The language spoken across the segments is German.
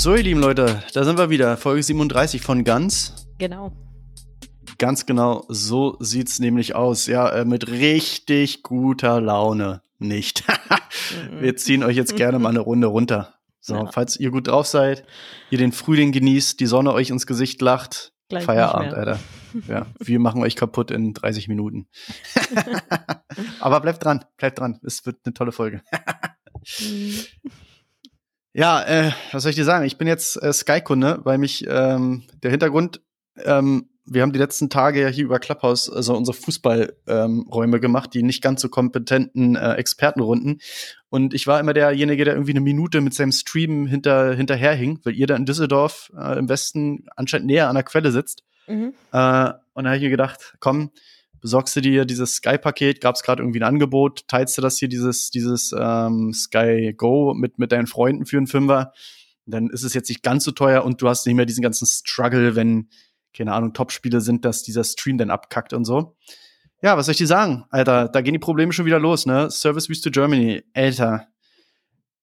So, ihr lieben Leute, da sind wir wieder. Folge 37 von Ganz. Genau. Ganz genau, so sieht's nämlich aus. Ja, äh, mit richtig guter Laune. Nicht. wir ziehen euch jetzt gerne mal eine Runde runter. So, Ja. falls ihr gut drauf seid, ihr den Frühling genießt, die Sonne euch ins Gesicht lacht, Gleich Feierabend. Alter. Ja, wir machen euch kaputt in 30 Minuten. Aber bleibt dran, bleibt dran. Es wird eine tolle Folge. Ja, äh, was soll ich dir sagen? Ich bin jetzt äh, Sky-Kunde, weil mich ähm, der Hintergrund, ähm, wir haben die letzten Tage ja hier über Clubhouse also unsere Fußballräume ähm, gemacht, die nicht ganz so kompetenten äh, Expertenrunden. Und ich war immer derjenige, der irgendwie eine Minute mit seinem Stream hinter, hinterherhing, weil ihr da in Düsseldorf äh, im Westen anscheinend näher an der Quelle sitzt. Mhm. Äh, und da habe ich mir gedacht, komm, besorgst du dir dieses Sky-Paket, gab es gerade irgendwie ein Angebot, teilst du das hier, dieses, dieses ähm, Sky Go mit, mit deinen Freunden für einen Fünfer, dann ist es jetzt nicht ganz so teuer und du hast nicht mehr diesen ganzen Struggle, wenn, keine Ahnung, Top-Spiele sind, dass dieser Stream dann abkackt und so. Ja, was soll ich dir sagen? Alter, da gehen die Probleme schon wieder los, ne? Service to Germany, Alter.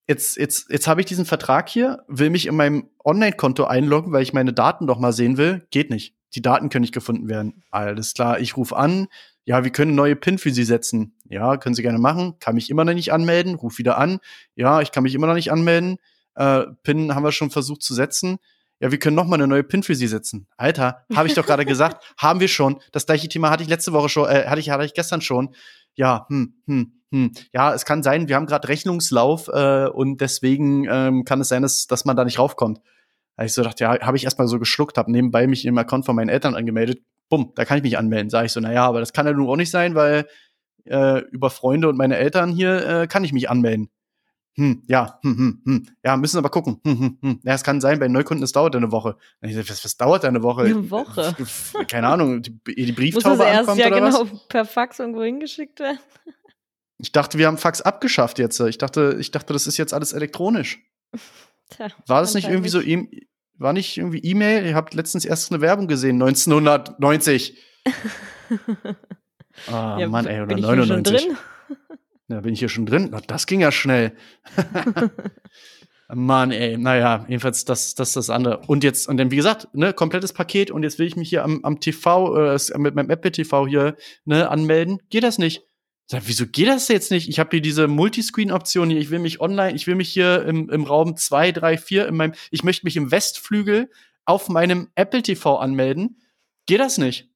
Jetzt, jetzt, jetzt habe ich diesen Vertrag hier, will mich in meinem Online-Konto einloggen, weil ich meine Daten doch mal sehen will. Geht nicht. Die Daten können nicht gefunden werden. Alles klar, ich rufe an. Ja, wir können eine neue PIN für Sie setzen. Ja, können Sie gerne machen. Kann mich immer noch nicht anmelden. Ruf wieder an. Ja, ich kann mich immer noch nicht anmelden. Äh, PIN haben wir schon versucht zu setzen. Ja, wir können noch mal eine neue PIN für Sie setzen. Alter, habe ich doch gerade gesagt, haben wir schon. Das gleiche Thema hatte ich letzte Woche schon, äh, hatte ich hatte ich gestern schon. Ja, hm, hm, hm. Ja, es kann sein, wir haben gerade Rechnungslauf äh, und deswegen ähm, kann es sein, dass, dass man da nicht raufkommt. Ich so gedacht, ja, habe ich erstmal so geschluckt, habe nebenbei mich im Account von meinen Eltern angemeldet. Bumm, da kann ich mich anmelden. Sage ich so, naja, aber das kann ja nun auch nicht sein, weil äh, über Freunde und meine Eltern hier äh, kann ich mich anmelden. Hm, ja, hm, hm, hm. Ja, müssen aber gucken. Hm, hm, hm. Ja, es kann sein, bei Neukunden, es dauert eine Woche. Ich gesagt, was, was dauert eine Woche? Eine Woche. Keine Ahnung, die, die Muss das Brieftaube erst ankommt ja oder genau was? per Fax irgendwo hingeschickt werden? Ich dachte, wir haben Fax abgeschafft jetzt. Ich dachte, ich dachte, das ist jetzt alles elektronisch. Tja, War das nicht irgendwie so, E- war nicht irgendwie E-Mail? Ihr habt letztens erst eine Werbung gesehen, 1990. Ah, Ja, Mann, ey, oder bin ich hier schon 99. drin? Da bin ich hier schon drin. Na, Das ging ja schnell. Mann, ey, naja, jedenfalls das, das ist das andere. Und jetzt, und dann, wie gesagt, ne, komplettes Paket und jetzt will ich mich hier am, am TV, äh, mit meinem Apple TV hier, ne, anmelden. Geht das nicht? Sag, wieso geht das jetzt nicht? Ich habe hier diese Multiscreen-Option hier. Ich will mich online, ich will mich hier im, im Raum 2, 3, 4 in meinem, ich möchte mich im Westflügel auf meinem Apple TV anmelden. Geht das nicht?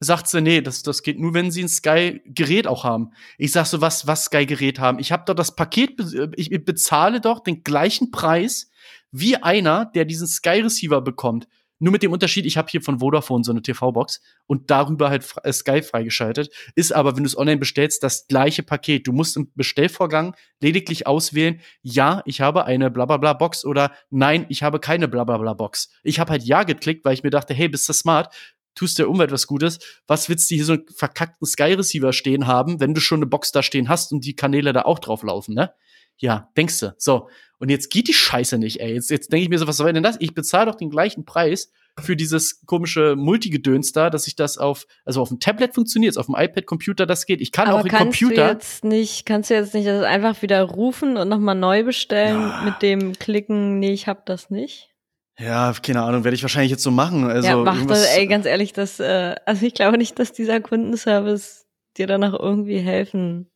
Sagt sie, nee, das, das geht nur, wenn sie ein Sky-Gerät auch haben. Ich sag so, was, was Sky-Gerät haben? Ich habe doch das Paket, be- ich bezahle doch den gleichen Preis wie einer, der diesen Sky-Receiver bekommt. Nur mit dem Unterschied, ich habe hier von Vodafone so eine TV-Box und darüber halt äh, Sky freigeschaltet. Ist aber, wenn du es online bestellst, das gleiche Paket. Du musst im Bestellvorgang lediglich auswählen, ja, ich habe eine blablabla Box oder nein, ich habe keine blablabla Box. Ich habe halt ja geklickt, weil ich mir dachte, hey, bist du smart? Tust der Umwelt was Gutes. Was willst du hier so einen verkackten Sky-Receiver stehen haben, wenn du schon eine Box da stehen hast und die Kanäle da auch drauf laufen, ne? Ja, denkst du. So. Und jetzt geht die Scheiße nicht, ey. Jetzt, jetzt denke ich mir so, was soll denn das? Ich bezahle doch den gleichen Preis für dieses komische Multigedöns da, dass ich das auf, also auf dem Tablet funktioniert, auf dem iPad-Computer das geht. Ich kann Aber auch im kannst Computer. du jetzt nicht, kannst du jetzt nicht das einfach wieder rufen und nochmal neu bestellen Ja. mit dem Klicken, nee, ich hab das nicht? Ja, keine Ahnung, werde ich wahrscheinlich jetzt so machen. Also ja, mach das, ey, ganz ehrlich, das, äh, also ich glaube nicht, dass dieser Kundenservice dir danach irgendwie helfen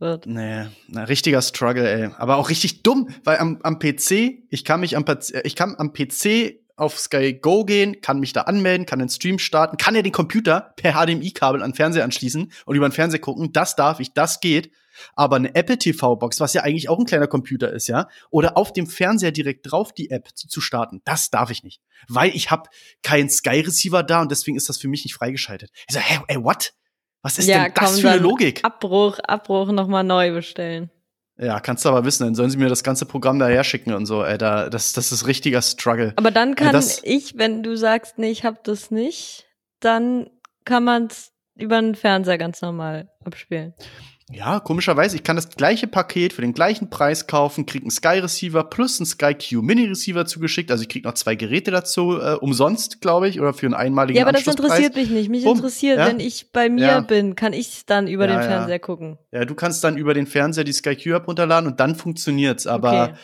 wird. Nee, na, richtiger Struggle, ey. Aber auch richtig dumm, weil am, am PC, ich kann mich am, ich kann am PC auf Sky Go gehen, kann mich da anmelden, kann den Stream starten, kann ja den Computer per HDMI-Kabel an Fernseher anschließen und über den Fernseher gucken. Das darf ich, das geht. Aber eine Apple TV-Box, was ja eigentlich auch ein kleiner Computer ist, ja, oder auf dem Fernseher direkt drauf die App zu, zu starten, das darf ich nicht. Weil ich habe keinen Sky-Receiver da und deswegen ist das für mich nicht freigeschaltet. Ich so, hey, ey, what? Was ist Ja, denn das komm, für eine Logik? Abbruch, Abbruch nochmal neu bestellen. Ja, kannst du aber wissen, dann sollen sie mir das ganze Programm daher schicken und so, ey, da, das, das ist richtiger Struggle. Aber dann kann das- ich, wenn du sagst, nee, ich hab das nicht, dann kann man es über den Fernseher ganz normal abspielen. Ja, komischerweise, ich kann das gleiche Paket für den gleichen Preis kaufen, krieg einen Sky Receiver plus einen Sky Q Mini Receiver zugeschickt, also ich krieg noch zwei Geräte dazu, äh, umsonst, glaube ich, oder für einen einmaligen Ja, aber das interessiert mich nicht. Mich Bumm, interessiert, ja. wenn ich bei mir Ja. bin, kann ich dann über Ja, den. Fernseher gucken. Ja, du kannst dann über den Fernseher die Sky Q App runterladen und dann funktioniert's, aber okay.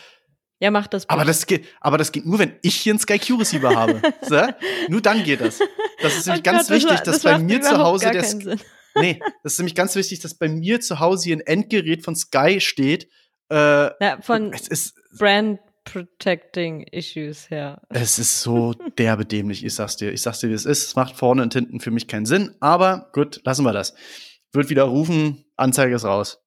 Ja, mach das. Bitte. Aber das geht, aber das geht nur, wenn ich hier einen Sky Q Receiver habe. So? Nur dann geht das. Das ist nämlich oh ganz Gott, wichtig, das dass das bei mir zu Hause der Nee, das ist nämlich ganz wichtig, dass bei mir zu Hause hier ein Endgerät von Sky steht. Äh, ja, von es ist, Brand Protecting Issues her. Es ist so derbe dämlich, ich sag's dir. Ich sag's dir, wie es ist. Es macht vorne und hinten für mich keinen Sinn, aber gut, lassen wir das. Wird wieder rufen, Anzeige ist raus.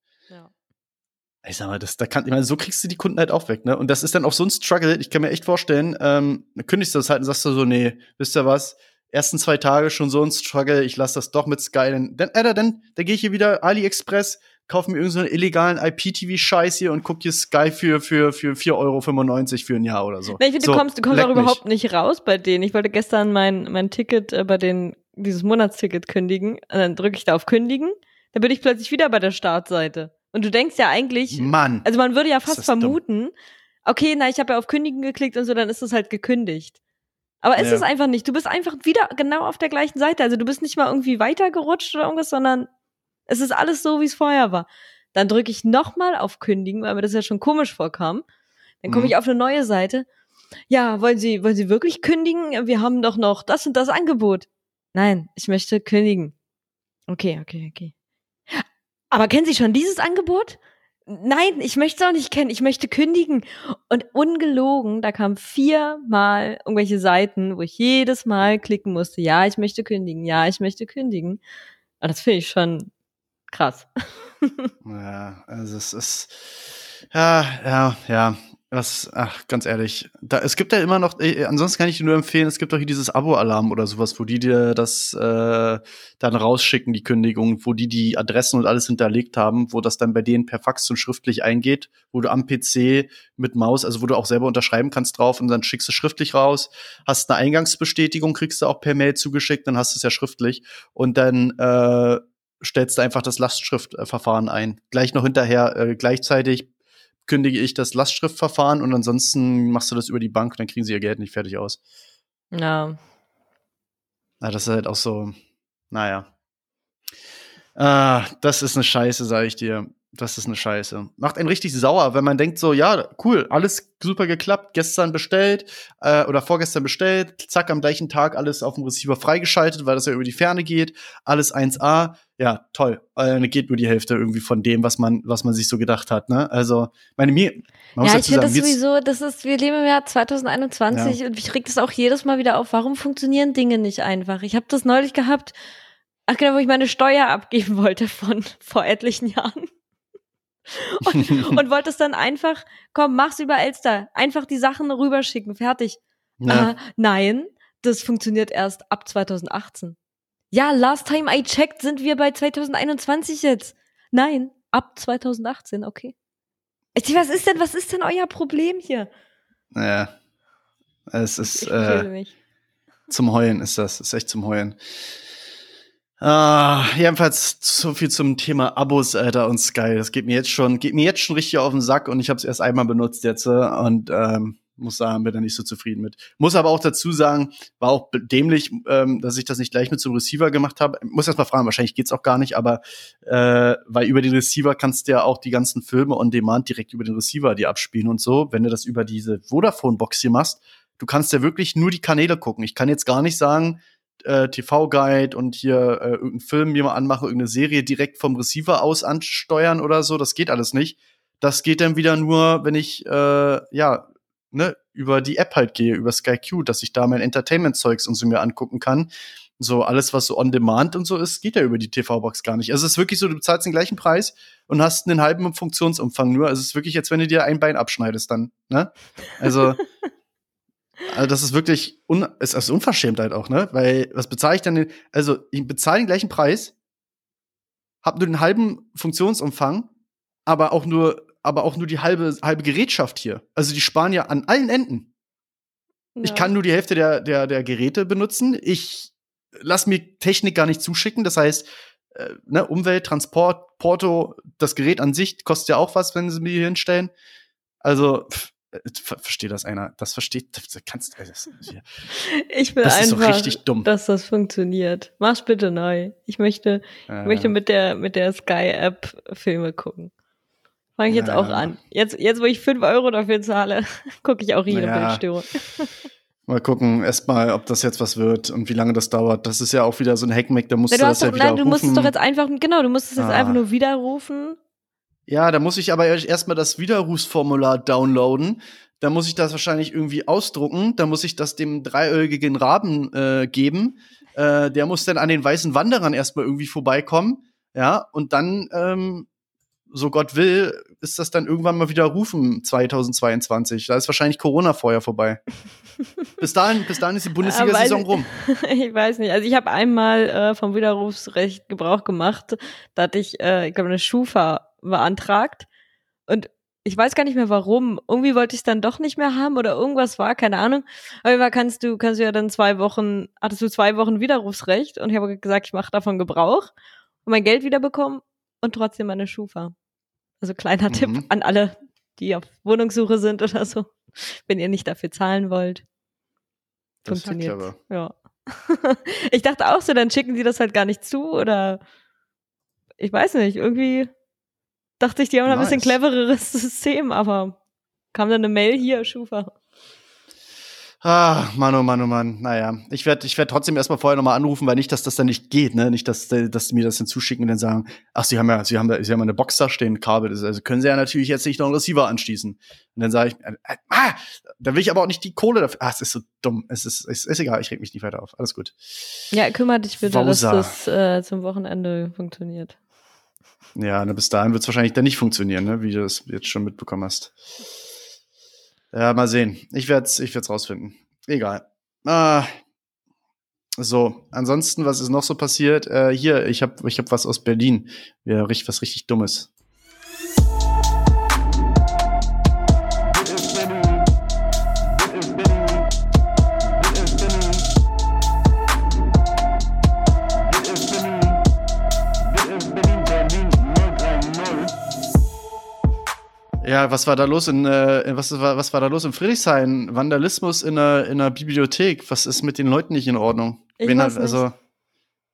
Ich sag mal, das, da kann, ich meine, so kriegst du die Kunden halt auch weg, ne? Und das ist dann auch so ein Struggle. Ich kann mir echt vorstellen, ähm, kündigst du das halt und sagst du so, nee, wisst ihr was? Ersten zwei Tage schon so ein Struggle, ich lass das doch mit Sky. Dann, dann, äh, dann, dann gehe ich hier wieder AliExpress, kaufe mir irgendeinen so illegalen IPTV-Scheiß hier und guck hier Sky für, für, für 4,95 Euro für ein Jahr oder so. Nee, ich finde, so, du kommst, du kommst auch überhaupt nicht raus bei denen. Ich wollte gestern mein, mein Ticket äh, bei den, dieses Monatsticket kündigen. Und dann drücke ich da auf Kündigen. Dann bin ich plötzlich wieder bei der Startseite. Und du denkst ja eigentlich, Mann, also man würde ja fast vermuten, dumm. okay, na, ich habe ja auf Kündigen geklickt und so, dann ist es halt gekündigt. Aber ist ja. es einfach nicht. Du bist einfach wieder genau auf der gleichen Seite. Also du bist nicht mal irgendwie weitergerutscht oder irgendwas, sondern es ist alles so, wie es vorher war. Dann drücke ich nochmal auf Kündigen, weil mir das ja schon komisch vorkam. Dann komme mhm. ich auf eine neue Seite. Ja, wollen Sie, wollen Sie wirklich kündigen? Wir haben doch noch das und das Angebot. Nein, ich möchte kündigen. Okay, okay, okay. Aber kennen Sie schon dieses Angebot? Nein, ich möchte es auch nicht kennen. Ich möchte kündigen. Und ungelogen, da kamen viermal irgendwelche Seiten, wo ich jedes Mal klicken musste. Ja, ich möchte kündigen. Ja, ich möchte kündigen. Und das finde ich schon krass. ja, also es ist, ja, ja, ja. Was, ach, ganz ehrlich, da, es gibt ja immer noch, äh, ansonsten kann ich dir nur empfehlen, es gibt doch hier dieses Abo-Alarm oder sowas, wo die dir das äh, dann rausschicken, die Kündigung, wo die die Adressen und alles hinterlegt haben, wo das dann bei denen per Fax und schriftlich eingeht, wo du am PC mit Maus, also wo du auch selber unterschreiben kannst drauf und dann schickst du schriftlich raus, hast eine Eingangsbestätigung, kriegst du auch per Mail zugeschickt, dann hast du es ja schriftlich und dann äh, stellst du einfach das Lastschriftverfahren ein. Gleich noch hinterher, äh, gleichzeitig kündige ich das Lastschriftverfahren und ansonsten machst du das über die Bank, dann kriegen sie ihr Geld nicht fertig aus. Ja. Na, das ist halt auch so, naja. Ah, das ist eine Scheiße, sag ich dir. Das ist eine Scheiße. Macht einen richtig sauer, wenn man denkt so, ja, cool, alles super geklappt, gestern bestellt äh, oder vorgestern bestellt, zack, am gleichen Tag alles auf dem Receiver freigeschaltet, weil das ja über die Ferne geht, alles 1A, ja, toll. Äh, geht nur die Hälfte irgendwie von dem, was man, was man sich so gedacht hat, ne? Also, meine mir. Man ja, ich finde das sowieso, das ist, wir leben im Jahr 2021 ja. und ich reg das auch jedes Mal wieder auf. Warum funktionieren Dinge nicht einfach? Ich habe das neulich gehabt, ach genau, wo ich meine Steuer abgeben wollte von vor etlichen Jahren und, und wollte es dann einfach, komm, mach's über Elster, einfach die Sachen rüberschicken, fertig. Ja. Äh, nein, das funktioniert erst ab 2018. Ja, last time I checked sind wir bei 2021 jetzt. Nein, ab 2018, okay. Was ist denn, was ist denn euer Problem hier? Naja, es ist äh, zum Heulen ist das, ist echt zum Heulen. Ah, jedenfalls so viel zum Thema Abos, Alter, und Sky. Das geht mir jetzt schon, geht mir jetzt schon richtig auf den Sack und ich habe es erst einmal benutzt jetzt äh, und ähm, muss sagen, bin da nicht so zufrieden mit. Muss aber auch dazu sagen, war auch dämlich, ähm, dass ich das nicht gleich mit zum Receiver gemacht habe. Muss erst mal fragen, wahrscheinlich geht's auch gar nicht, aber äh, weil über den Receiver kannst du ja auch die ganzen Filme on Demand direkt über den Receiver die abspielen und so. Wenn du das über diese Vodafone-Box hier machst, du kannst ja wirklich nur die Kanäle gucken. Ich kann jetzt gar nicht sagen, äh, TV-Guide und hier äh, irgendeinen Film mir mal anmache, irgendeine Serie direkt vom Receiver aus ansteuern oder so. Das geht alles nicht. Das geht dann wieder nur, wenn ich äh, ja ne, über die App halt gehe, über Sky Q, dass ich da mein Entertainment-Zeugs und so mir angucken kann. So alles, was so on demand und so ist, geht ja über die TV-Box gar nicht. Also es ist wirklich so, du bezahlst den gleichen Preis und hast einen halben Funktionsumfang nur. Also es ist wirklich, jetzt wenn du dir ein Bein abschneidest dann, ne? Also Also das ist wirklich un ist also Unverschämtheit auch, ne? Weil was bezahle ich denn? Also ich bezahle den gleichen Preis, habe nur den halben Funktionsumfang, aber auch nur, aber auch nur die halbe halbe Gerätschaft hier. Also die sparen ja an allen Enden. Ja. Ich kann nur die Hälfte der der der Geräte benutzen. Ich lass mir Technik gar nicht zuschicken. Das heißt, äh, ne, Umwelt, Transport, Porto, das Gerät an sich kostet ja auch was, wenn sie mir hier hinstellen. Also pff, äh, versteht das einer? Das versteht, das kannst du. Das, ich will das einfach, so richtig dumm. dass das funktioniert. Mach's bitte neu. Ich möchte, äh, ich möchte mit der mit der Sky App Filme gucken. Fange ich jetzt ja. auch an. Jetzt, jetzt, wo ich 5 Euro dafür zahle, gucke ich auch jede naja. Bildstörung. Mal gucken, erstmal, ob das jetzt was wird und wie lange das dauert. Das ist ja auch wieder so ein Hackmack, da musst ja, du, du das doch, ja wieder Nein, du musst es doch jetzt einfach, genau, du musst es jetzt ah. einfach nur widerrufen. Ja, da muss ich aber erstmal das Widerrufsformular downloaden. Da muss ich das wahrscheinlich irgendwie ausdrucken. Da muss ich das dem dreiäugigen Raben äh, geben. Äh, der muss dann an den weißen Wanderern erstmal irgendwie vorbeikommen. Ja, und dann ähm, so Gott will, ist das dann irgendwann mal wieder rufen 2022. Da ist wahrscheinlich Corona vorher vorbei. bis dahin, bis dahin ist die Bundesliga-Saison rum. ich weiß nicht. Also ich habe einmal äh, vom Widerrufsrecht Gebrauch gemacht. Da hatte ich, äh, ich glaube, eine Schufa beantragt. Und ich weiß gar nicht mehr warum. Irgendwie wollte ich es dann doch nicht mehr haben oder irgendwas war, keine Ahnung. Aber kannst du, kannst du ja dann zwei Wochen, hattest du zwei Wochen Widerrufsrecht und ich habe gesagt, ich mache davon Gebrauch und mein Geld wiederbekommen und trotzdem meine Schufa. Also kleiner mhm. Tipp an alle, die auf Wohnungssuche sind oder so, wenn ihr nicht dafür zahlen wollt. Funktioniert. Das ja. ich dachte auch so, dann schicken die das halt gar nicht zu oder ich weiß nicht, irgendwie dachte ich, die haben nice. ein bisschen clevereres System, aber kam dann eine Mail hier, Schufa. Ah, Mann, oh Mann, oh Mann. Naja, ich werde ich werd trotzdem erstmal vorher nochmal anrufen, weil nicht, dass das dann nicht geht, ne? Nicht, dass, dass die mir das dann zuschicken und dann sagen, ach, sie haben ja, sie haben, sie haben eine Box da stehen, Kabel. Also können sie ja natürlich jetzt nicht noch einen Receiver anschließen. Und dann sage ich, äh, äh, ah, da will ich aber auch nicht die Kohle dafür. Ah, es ist so dumm. Es ist, es ist egal, ich reg mich nicht weiter auf. Alles gut. Ja, kümmere dich bitte, Wausa. dass das äh, zum Wochenende funktioniert. Ja, na, bis dahin wird es wahrscheinlich dann nicht funktionieren, ne? wie du das jetzt schon mitbekommen hast. Ja, mal sehen. Ich werde es ich werd's rausfinden. Egal. Ah, so, ansonsten, was ist noch so passiert? Äh, hier, ich habe ich hab was aus Berlin. Ja, was richtig Dummes. Ja, was war da los in, äh, was, war, was war da los in Friedrichshain? Vandalismus in einer, in einer Bibliothek. Was ist mit den Leuten nicht in Ordnung? Ich Wen hat, also,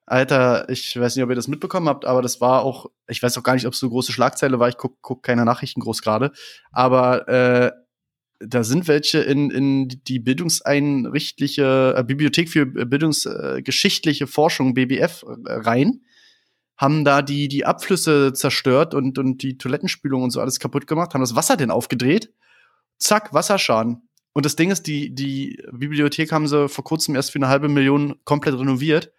Alter, ich weiß nicht, ob ihr das mitbekommen habt, aber das war auch, ich weiß auch gar nicht, ob es so große Schlagzeile war. Ich guck, guck keine Nachrichten groß gerade. Aber äh, da sind welche in, in die bildungseinrichtliche äh, Bibliothek für bildungsgeschichtliche Forschung, BBF, äh, rein haben da die, die Abflüsse zerstört und, und die Toilettenspülung und so alles kaputt gemacht, haben das Wasser denn aufgedreht. Zack, Wasserschaden. Und das Ding ist, die, die Bibliothek haben sie vor kurzem erst für eine halbe Million komplett renoviert.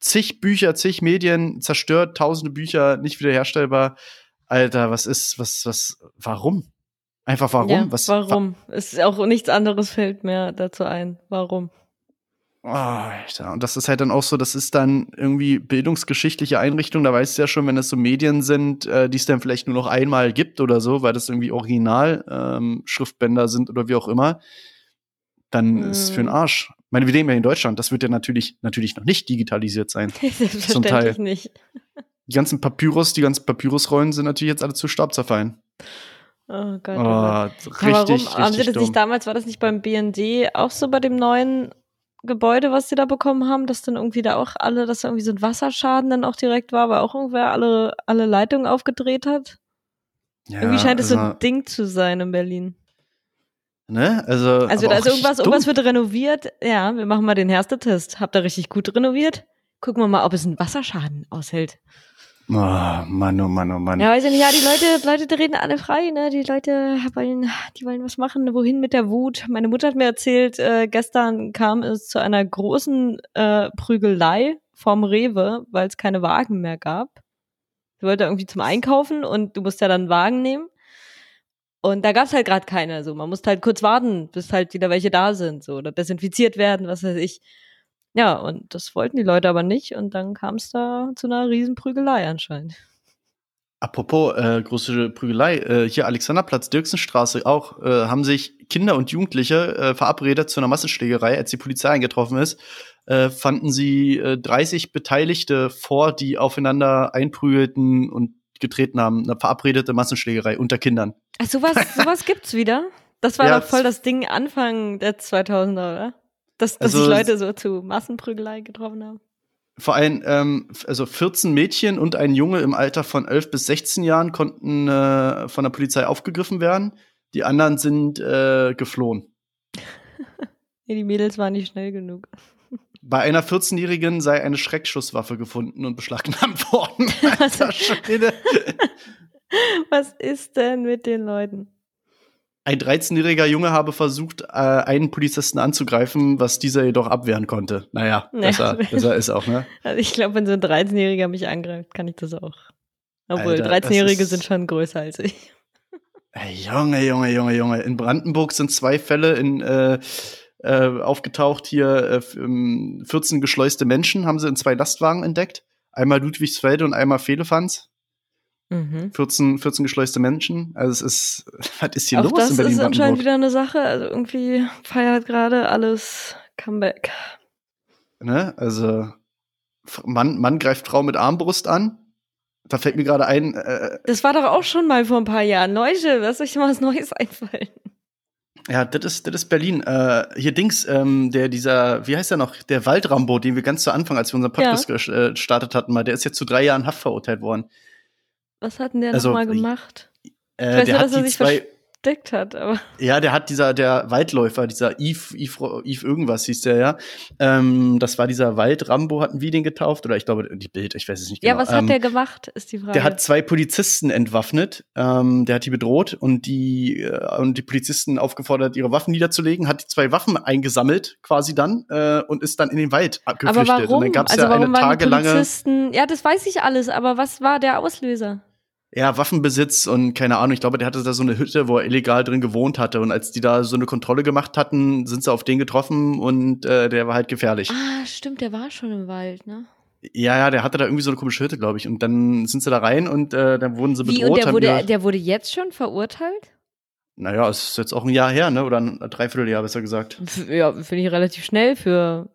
Zig Bücher, zig Medien zerstört, tausende Bücher nicht wiederherstellbar. Alter, was ist, was, was, warum? Einfach warum? Ja, was, warum? Wa ist auch nichts anderes fällt mir dazu ein. Warum? Oh, Alter. Und das ist halt dann auch so, das ist dann irgendwie bildungsgeschichtliche Einrichtung, da weißt du ja schon, wenn das so Medien sind, äh, die es dann vielleicht nur noch einmal gibt oder so, weil das irgendwie Original-Schriftbänder ähm, sind oder wie auch immer, dann mm. ist für den Arsch. Ich meine, wir leben ja in Deutschland, das wird ja natürlich, natürlich noch nicht digitalisiert sein. zum Teil. nicht. Die ganzen Papyrus, die ganzen Papyrusrollen sind natürlich jetzt alle zu Staub zerfallen. Oh Gott. Oh, oh richtig, warum? Richtig Haben sie das nicht damals, war das nicht beim BND auch so bei dem neuen Gebäude, was sie da bekommen haben, dass dann irgendwie da auch alle, dass da irgendwie so ein Wasserschaden dann auch direkt war, weil auch irgendwer alle, alle Leitungen aufgedreht hat. Ja, irgendwie scheint es also, so ein also Ding zu sein in Berlin. Ne? Also, also ist irgendwas, irgendwas wird renoviert. Ja, wir machen mal den Herste-Test. Habt ihr richtig gut renoviert? Gucken wir mal, ob es einen Wasserschaden aushält. Oh, Mann, oh Mann, oh Mann. Ja, weiß ich nicht, ja, die Leute, Leute, die reden alle frei, ne? Die Leute wollen, die wollen was machen. Wohin mit der Wut? Meine Mutter hat mir erzählt, äh, gestern kam es zu einer großen äh, Prügelei vom Rewe, weil es keine Wagen mehr gab. Sie wollte irgendwie zum Einkaufen und du musst ja dann einen Wagen nehmen. Und da gab's halt gerade keine. So, man musste halt kurz warten, bis halt wieder welche da sind, so oder desinfiziert werden, was weiß ich. Ja, und das wollten die Leute aber nicht und dann kam es da zu einer Riesenprügelei anscheinend. Apropos äh, große Prügelei, äh, hier Alexanderplatz, Dirksenstraße auch, äh, haben sich Kinder und Jugendliche äh, verabredet zu einer Massenschlägerei, als die Polizei eingetroffen ist, äh, fanden sie äh, 30 Beteiligte vor, die aufeinander einprügelten und getreten haben. Eine verabredete Massenschlägerei unter Kindern. Ach, sowas, sowas gibt's wieder? Das war ja, doch voll das Ding Anfang der 2000er, oder? Dass, dass also, sich Leute so zu Massenprügelei getroffen haben. Vor allem, ähm, also 14 Mädchen und ein Junge im Alter von 11 bis 16 Jahren konnten äh, von der Polizei aufgegriffen werden. Die anderen sind äh, geflohen. nee, die Mädels waren nicht schnell genug. Bei einer 14-Jährigen sei eine Schreckschusswaffe gefunden und beschlagnahmt worden. Alter. Was ist denn mit den Leuten? Ein 13-jähriger Junge habe versucht, äh, einen Polizisten anzugreifen, was dieser jedoch abwehren konnte. Naja, besser, ja. besser ist auch, ne? Also ich glaube, wenn so ein 13-Jähriger mich angreift, kann ich das auch. Obwohl, 13-Jährige sind schon größer als ich. Ey, Junge, Junge, Junge, Junge. In Brandenburg sind zwei Fälle in, äh, äh, aufgetaucht hier. Äh, 14 ähm, geschleuste Menschen haben sie in zwei Lastwagen entdeckt. Einmal Ludwigsfelde und einmal Fehlefanz. Mhm. 14, 14 geschleuste Menschen. Also es ist, was ist hier Auch los das in Berlin? Das ist anscheinend wieder eine Sache. Also irgendwie feiert gerade alles Comeback. Ne? Also Mann, Mann greift Frau mit Armbrust an. Da fällt mir gerade ein. Äh, das war doch auch schon mal vor ein paar Jahren. Leute, lass euch mal was Neues einfallen. Ja, das ist, das ist Berlin. Äh, hier Dings, ähm, der dieser, wie heißt der noch, der Waldrambo, den wir ganz zu Anfang, als wir unseren Podcast ja. Äh, gestartet hatten, mal, der ist jetzt zu drei Jahren Haft verurteilt worden. Was hat denn der also, nochmal gemacht? Äh, ich weiß der nur, dass er sich zwei, entdeckt hat. Aber. Ja, der hat dieser, der Waldläufer, dieser Yves, Yves, Yves irgendwas hieß der ja. Ähm, das war dieser Wald-Rambo, hatten wir den getauft? Oder ich glaube, die Bild, ich weiß es nicht genau. Ja, was hat ähm, der gemacht, ist die Frage. Der hat zwei Polizisten entwaffnet, ähm, der hat die bedroht und die, äh, und die Polizisten aufgefordert, ihre Waffen niederzulegen, hat die zwei Waffen eingesammelt, quasi dann, äh, und ist dann in den Wald geflüchtet. Aber warum? Und dann gab's also ja warum eine tagelange. Polizisten, ja, das weiß ich alles, aber was war der Auslöser? Ja, Waffenbesitz und keine Ahnung, ich glaube, der hatte da so eine Hütte, wo er illegal drin gewohnt hatte. Und als die da so eine Kontrolle gemacht hatten, sind sie auf den getroffen und äh, der war halt gefährlich. Ah, stimmt, der war schon im Wald, ne? Ja, ja, der hatte da irgendwie so eine komische Hütte, glaube ich. Und dann sind sie da rein und äh, dann wurden sie bedroht. Wie, und der wurde, der wurde jetzt schon verurteilt? Naja, es ist jetzt auch ein Jahr her, ne? Oder ein Dreivierteljahr, besser gesagt. Ja, finde ich relativ schnell für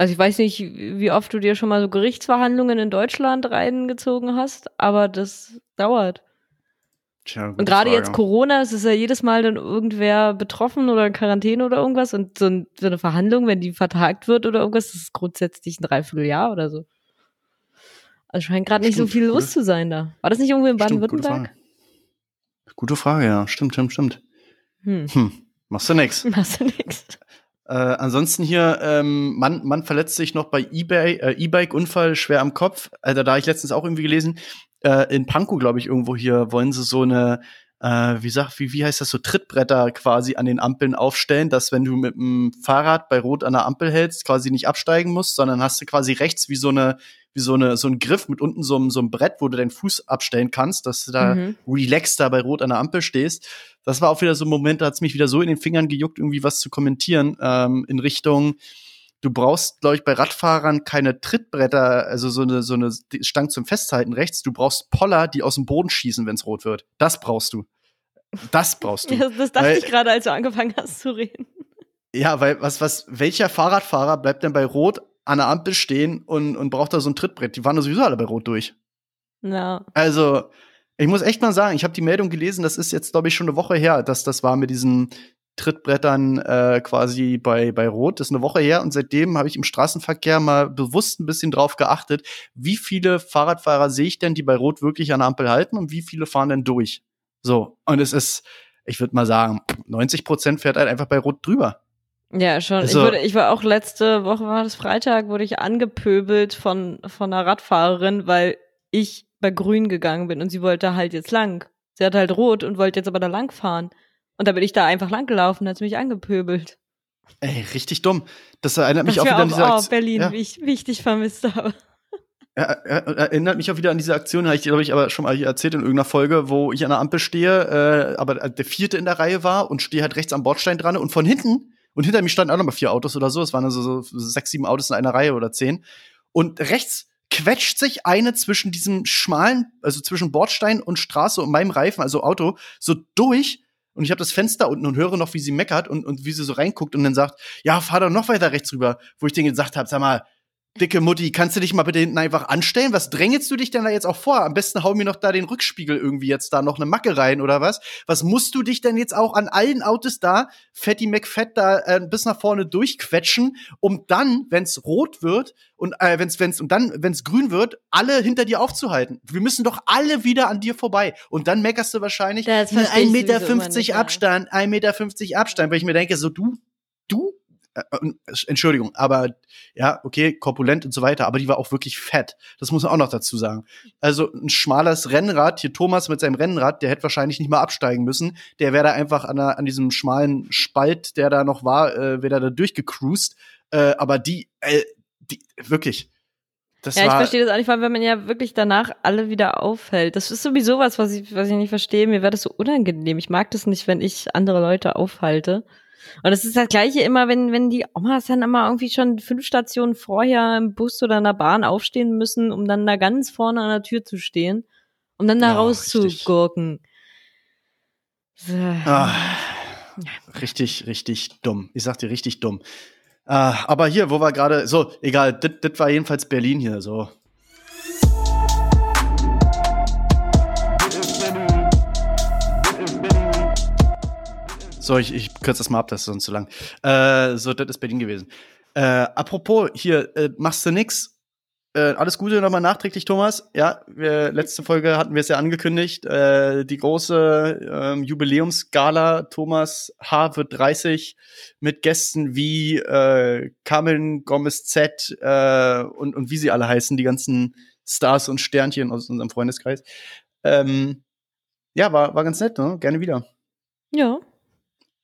also ich weiß nicht, wie oft du dir schon mal so Gerichtsverhandlungen in Deutschland reingezogen hast, aber das dauert. Tja, und gerade jetzt Corona, es ist ja jedes Mal dann irgendwer betroffen oder in Quarantäne oder irgendwas und so, ein, so eine Verhandlung, wenn die vertagt wird oder irgendwas, das ist grundsätzlich ein Dreivierteljahr oder so. Also scheint gerade nicht so viel los zu sein da. War das nicht irgendwo in Baden-Württemberg? Gute, gute, Frage, ja. Stimmt, stimmt, stimmt. Hm. hm. Machst du nix. Machst du nix. Äh, ansonsten hier, ähm, Mann, Mann verletzt sich noch bei eBay, äh, E-Bike-Unfall schwer am Kopf. Alter, da habe ich letztens auch irgendwie gelesen, äh, in Pankow, glaube ich, irgendwo hier wollen sie so eine, äh, wie sagt, wie, wie heißt das, so Trittbretter quasi an den Ampeln aufstellen, dass wenn du mit dem Fahrrad bei Rot an der Ampel hältst, quasi nicht absteigen musst, sondern hast du quasi rechts wie so eine, wie so eine, so ein Griff mit unten so, einem so einem Brett, wo du deinen Fuß abstellen kannst, dass du da mhm. relaxed da bei Rot an der Ampel stehst das war auch wieder so ein Moment, da hat es mich wieder so in den Fingern gejuckt, irgendwie was zu kommentieren, ähm, in Richtung, du brauchst, glaube ich, bei Radfahrern keine Trittbretter, also so eine, so eine Stange zum Festhalten rechts. Du brauchst Poller, die aus dem Boden schießen, wenn es rot wird. Das brauchst du. Das brauchst du. Ja, das dachte weil, ich gerade, als du angefangen hast zu reden. Ja, weil was, was, welcher Fahrradfahrer bleibt denn bei Rot an der Ampel stehen und, und braucht da so ein Trittbrett? Die waren da sowieso alle bei Rot durch. Ja. Also, ich muss echt mal sagen, ich habe die Meldung gelesen, das ist jetzt, glaube ich, schon eine Woche her, dass das war mit diesen Trittbrettern äh, quasi bei, bei Rot. Das ist eine Woche her und seitdem habe ich im Straßenverkehr mal bewusst ein bisschen drauf geachtet, wie viele Fahrradfahrer sehe ich denn, die bei Rot wirklich an der Ampel halten und wie viele fahren denn durch. So, und es ist, ich würde mal sagen, 90 Prozent fährt halt einfach bei Rot drüber. Ja, schon. Also, ich, wurde, ich war auch letzte Woche, war das Freitag, wurde ich angepöbelt von, von einer Radfahrerin, weil ich bei grün gegangen bin und sie wollte halt jetzt lang. Sie hat halt rot und wollte jetzt aber da lang fahren. Und da bin ich da einfach lang gelaufen, hat sie mich angepöbelt. Ey, richtig dumm. Das erinnert mich das auch wieder an diese Aktion. Oh, Berlin, ja. wie, ich, wie ich dich vermisst habe. Ja, erinnert mich auch wieder an diese Aktion, habe ich, glaube ich, aber schon mal erzählt in irgendeiner Folge, wo ich an der Ampel stehe, äh, aber der vierte in der Reihe war und stehe halt rechts am Bordstein dran und von hinten, und hinter mir standen auch noch mal vier Autos oder so, es waren also so sechs, sieben Autos in einer Reihe oder zehn. Und rechts quetscht sich eine zwischen diesem schmalen, also zwischen Bordstein und Straße und meinem Reifen, also Auto, so durch. Und ich habe das Fenster unten und höre noch, wie sie meckert und, und wie sie so reinguckt und dann sagt, ja, fahr doch noch weiter rechts rüber. Wo ich denen gesagt habe, sag mal, dicke Mutti, kannst du dich mal bitte hinten einfach anstellen? Was drängelst du dich denn da jetzt auch vor? Am besten hau mir noch da den Rückspiegel irgendwie jetzt da noch eine Macke rein oder was? Was musst du dich denn jetzt auch an allen Autos da, Fatty McFett da äh, bis nach vorne durchquetschen, um dann, wenn's rot wird und äh, wenn's wenn's und dann wenn's grün wird, alle hinter dir aufzuhalten. Wir müssen doch alle wieder an dir vorbei und dann meckerst du wahrscheinlich 1,50 Meter 50 Abstand, 1,50 Meter 50 Abstand, weil ich mir denke, so du du äh, äh, Entschuldigung, aber ja, okay, korpulent und so weiter, aber die war auch wirklich fett. Das muss man auch noch dazu sagen. Also ein schmales Rennrad, hier Thomas mit seinem Rennrad, der hätte wahrscheinlich nicht mal absteigen müssen. Der wäre da einfach an, der, an diesem schmalen Spalt, der da noch war, äh, wäre da durchgecruised. Äh, aber die, äh, die, wirklich. Das ja, ich verstehe das auch nicht, weil wenn man ja wirklich danach alle wieder aufhält. Das ist sowieso was, was ich, was ich nicht verstehe. Mir wäre das so unangenehm. Ich mag das nicht, wenn ich andere Leute aufhalte. Und es ist das Gleiche immer, wenn, wenn die Omas dann immer irgendwie schon fünf Stationen vorher im Bus oder in der Bahn aufstehen müssen, um dann da ganz vorne an der Tür zu stehen, um dann da ja, rauszugurken. So. Ah, richtig, richtig dumm. Ich sag dir richtig dumm. Ah, aber hier, wo wir gerade, so, egal, das war jedenfalls Berlin hier, so. So, ich, ich kürze das mal ab, das ist sonst zu lang. Äh, so, das ist Berlin gewesen. Äh, apropos, hier, äh, machst du nix? Äh, alles Gute nochmal nachträglich, Thomas. Ja, wir, letzte Folge hatten wir es ja angekündigt. Äh, die große äh, Jubiläumsgala Thomas H. wird 30 mit Gästen wie äh, Carmen Gomez Z und, und wie sie alle heißen, die ganzen Stars und Sternchen aus unserem Freundeskreis. Ähm, ja, war, war ganz nett, ne? Gerne wieder. Ja.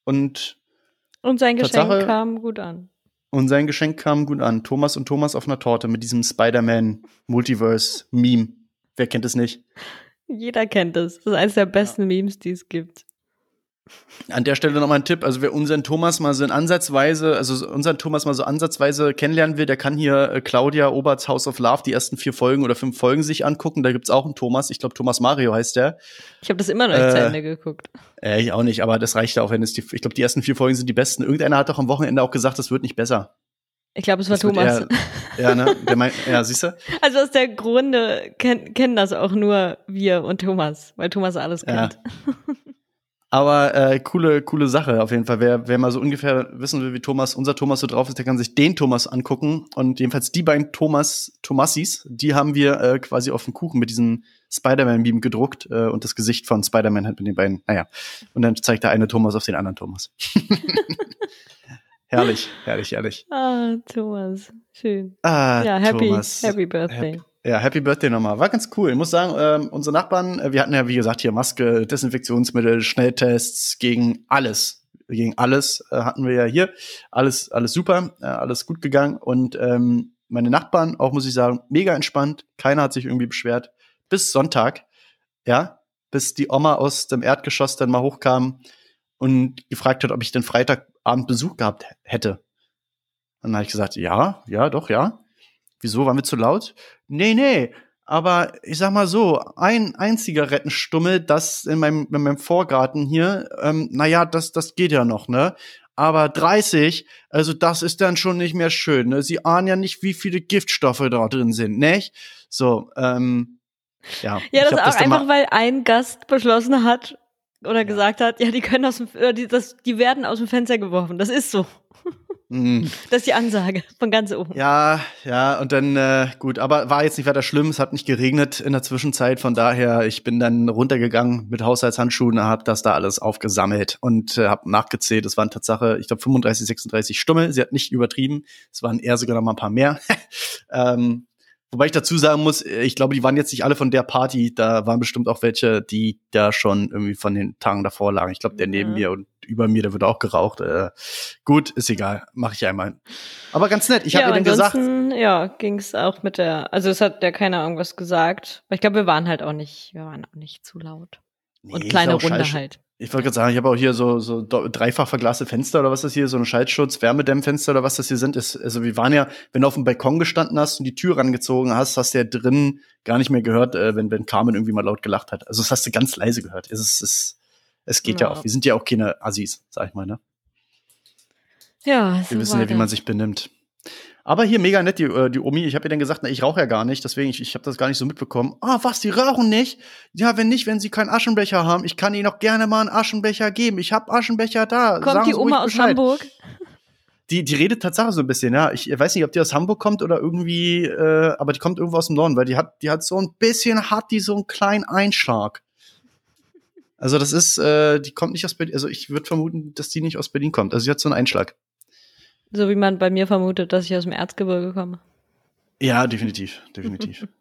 Und, und sein Geschenk Tatsache, kam gut an. Und sein Geschenk kam gut an. Thomas und Thomas auf einer Torte mit diesem Spider-Man-Multiverse-Meme. Wer kennt es nicht? Jeder kennt es. Das ist eines der besten ja. Memes, die es gibt. An der Stelle nochmal ein Tipp. Also wer unseren Thomas mal so in ansatzweise, also unseren Thomas mal so ansatzweise kennenlernen will, der kann hier äh, Claudia Oberts House of Love die ersten vier Folgen oder fünf Folgen sich angucken. Da gibt's auch einen Thomas. Ich glaube, Thomas Mario heißt der. Ich habe das immer noch nicht äh, zu Ende geguckt. Äh, ich auch nicht, aber das reicht auch, wenn es die, ich glaube, die ersten vier Folgen sind die besten. Irgendeiner hat doch am Wochenende auch gesagt, das wird nicht besser. Ich glaube, es war das Thomas. Eher, ja, ne? Der meint, ja, siehst du? Also aus der Grunde kennen, kennen das auch nur wir und Thomas, weil Thomas alles kennt. Ja. Aber äh, coole, coole Sache auf jeden Fall. Wer, wer mal so ungefähr wissen will, wie Thomas, unser Thomas so drauf ist, der kann sich den Thomas angucken. Und jedenfalls die beiden Thomas, Thomassis, die haben wir äh, quasi auf dem Kuchen mit diesem Spider-Man-Beam gedruckt äh, und das Gesicht von Spider-Man halt mit den beiden. Naja. Und dann zeigt der eine Thomas auf den anderen Thomas. herrlich, herrlich, herrlich. Ah, Thomas. Schön. Ah, ja, happy, Thomas. happy Birthday. Happy. Ja, Happy Birthday nochmal. War ganz cool. Ich muss sagen, ähm, unsere Nachbarn, äh, wir hatten ja, wie gesagt, hier Maske, Desinfektionsmittel, Schnelltests gegen alles. Gegen alles äh, hatten wir ja hier. Alles, alles super, äh, alles gut gegangen. Und ähm, meine Nachbarn, auch muss ich sagen, mega entspannt. Keiner hat sich irgendwie beschwert. Bis Sonntag, ja, bis die Oma aus dem Erdgeschoss dann mal hochkam und gefragt hat, ob ich den Freitagabend Besuch gehabt hätte. dann habe ich gesagt, ja, ja, doch, ja. Wieso, waren wir zu laut? Nee, nee. Aber ich sag mal so, ein, ein Zigarettenstummel, das in meinem, in meinem Vorgarten hier, ähm, naja, das, das geht ja noch, ne? Aber 30, also das ist dann schon nicht mehr schön. Ne? Sie ahnen ja nicht, wie viele Giftstoffe da drin sind, nicht? So, ähm, ja. Ja, das ist auch das einfach, weil ein Gast beschlossen hat oder gesagt hat, ja, die können aus dem, die, das, die werden aus dem Fenster geworfen. Das ist so. Mhm. Das ist die Ansage von ganz oben. Ja, ja, und dann, äh, gut, aber war jetzt nicht weiter schlimm, es hat nicht geregnet in der Zwischenzeit, von daher, ich bin dann runtergegangen mit Haushaltshandschuhen, hab das da alles aufgesammelt und äh, hab nachgezählt, es waren Tatsache, ich glaube 35, 36 Stummel, sie hat nicht übertrieben, es waren eher sogar noch mal ein paar mehr. ähm, Wobei ich dazu sagen muss, ich glaube, die waren jetzt nicht alle von der Party. Da waren bestimmt auch welche, die da schon irgendwie von den Tagen davor lagen. Ich glaube, der neben mir und über mir, der wird auch geraucht. Äh, gut, ist egal, mache ich einmal. Aber ganz nett. Ich ja, habe ihr dann gesagt. Ja, ging es auch mit der. Also es hat ja keiner irgendwas gesagt. Ich glaube, wir waren halt auch nicht, wir waren auch nicht zu laut. Nee, und kleine Runde scheiß, halt. Ich wollte gerade sagen, ich habe auch hier so, so dreifach verglaste Fenster oder was das hier, so ein Schaltschutz, Wärmedämmfenster oder was das hier sind. Ist, also wir waren ja, wenn du auf dem Balkon gestanden hast und die Tür rangezogen hast, hast du ja drin gar nicht mehr gehört, äh, wenn, wenn Carmen irgendwie mal laut gelacht hat. Also das hast du ganz leise gehört. Es, ist, es, es geht ja. ja auch. Wir sind ja auch keine Assis, sag ich mal, ne? Ja, so Wir wissen ja, wie man sich benimmt. Aber hier mega nett, die, äh, die Omi. Ich habe ihr dann gesagt, na, ich rauche ja gar nicht, deswegen, ich, ich habe das gar nicht so mitbekommen. Ah, was, die rauchen nicht? Ja, wenn nicht, wenn sie keinen Aschenbecher haben, ich kann ihnen auch gerne mal einen Aschenbecher geben. Ich habe Aschenbecher da. Kommt Sagen die Oma aus Hamburg? Die, die redet tatsächlich so ein bisschen, ja. Ich weiß nicht, ob die aus Hamburg kommt oder irgendwie, äh, aber die kommt irgendwo aus dem Norden, weil die hat, die hat so ein bisschen, hat die so einen kleinen Einschlag. Also das ist, äh, die kommt nicht aus Berlin. Also ich würde vermuten, dass die nicht aus Berlin kommt. Also sie hat so einen Einschlag. So wie man bei mir vermutet, dass ich aus dem Erzgebirge komme. Ja, definitiv, definitiv.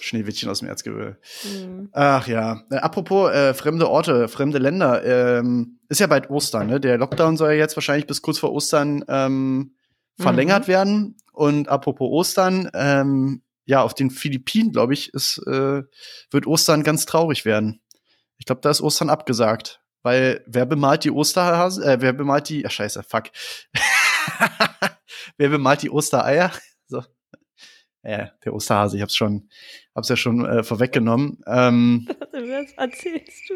Schneewittchen aus dem Erzgebirge. Mhm. Ach ja. Äh, apropos äh, fremde Orte, fremde Länder. Ähm, ist ja bald Ostern, ne? Der Lockdown soll ja jetzt wahrscheinlich bis kurz vor Ostern ähm, verlängert mhm. werden. Und apropos Ostern, ähm, ja, auf den Philippinen, glaube ich, ist, äh, wird Ostern ganz traurig werden. Ich glaube, da ist Ostern abgesagt. Weil wer bemalt die Osterhasen, äh, wer bemalt die, ja scheiße, fuck. wer bemalt die Ostereier? So. Ja, der Osterhase, ich hab's schon, hab's ja schon äh, vorweggenommen. Ähm, Was erzählst du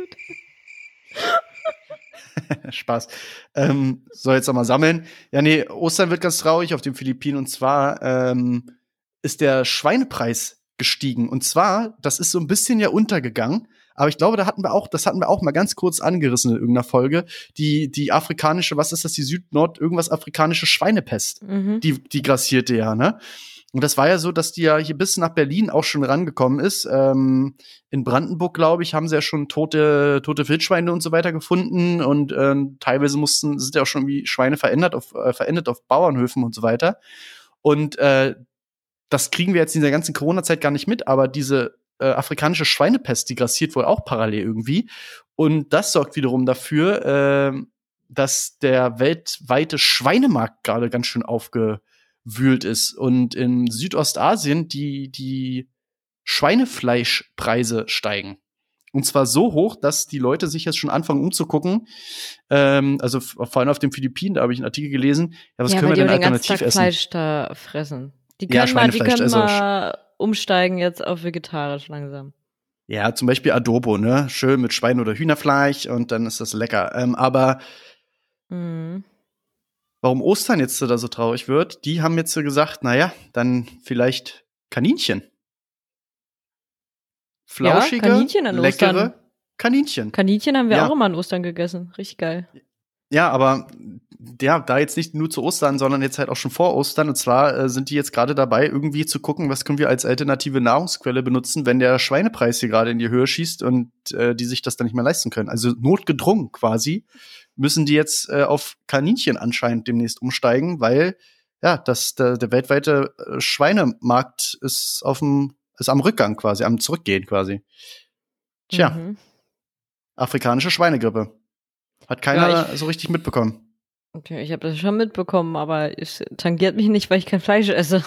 Spaß. Ähm, soll jetzt nochmal sammeln. Ja, nee, Ostern wird ganz traurig auf den Philippinen und zwar ähm, ist der Schweinepreis gestiegen. Und zwar, das ist so ein bisschen ja untergegangen, aber ich glaube, da hatten wir auch, das hatten wir auch mal ganz kurz angerissen in irgendeiner Folge, die, die afrikanische, was ist das, die Süd-Nord, irgendwas afrikanische Schweinepest, mhm. die, die grassierte ja, ne? Und das war ja so, dass die ja hier bis nach Berlin auch schon rangekommen ist. Ähm, in Brandenburg, glaube ich, haben sie ja schon tote, tote Wildschweine und so weiter gefunden. Und ähm, teilweise mussten, sind ja auch schon wie Schweine verändert auf, äh, verändert auf Bauernhöfen und so weiter. Und äh, das kriegen wir jetzt in der ganzen Corona-Zeit gar nicht mit, aber diese äh, afrikanische Schweinepest, die grassiert wohl auch parallel irgendwie. Und das sorgt wiederum dafür, äh, dass der weltweite Schweinemarkt gerade ganz schön aufgewühlt ist. Und in Südostasien die, die Schweinefleischpreise steigen. Und zwar so hoch, dass die Leute sich jetzt schon anfangen umzugucken. Ähm, also vor allem auf den Philippinen, da habe ich einen Artikel gelesen. Ja, was ja, können wir denn alternativ essen? Fleisch da fressen. Die können ja, mal, die können also mal umsteigen jetzt auf vegetarisch langsam. Ja, zum Beispiel Adobo, ne? Schön mit Schwein- oder Hühnerfleisch und dann ist das lecker. Ähm, aber mhm. warum Ostern jetzt da so traurig wird, die haben jetzt so gesagt, naja, dann vielleicht Kaninchen. Flauschige, ja, Kaninchen an leckere Ostern. Kaninchen. Kaninchen haben wir ja. auch immer an Ostern gegessen. Richtig geil. Ja, aber ja, da jetzt nicht nur zu Ostern, sondern jetzt halt auch schon vor Ostern. Und zwar äh, sind die jetzt gerade dabei, irgendwie zu gucken, was können wir als alternative Nahrungsquelle benutzen, wenn der Schweinepreis hier gerade in die Höhe schießt und äh, die sich das dann nicht mehr leisten können. Also notgedrungen quasi müssen die jetzt äh, auf Kaninchen anscheinend demnächst umsteigen, weil ja, das, der, der weltweite äh, Schweinemarkt ist auf dem, ist am Rückgang quasi, am Zurückgehen quasi. Tja. Mhm. Afrikanische Schweinegrippe. Hat keiner ja, so richtig mitbekommen. Okay, ich habe das schon mitbekommen, aber es tangiert mich nicht, weil ich kein Fleisch esse.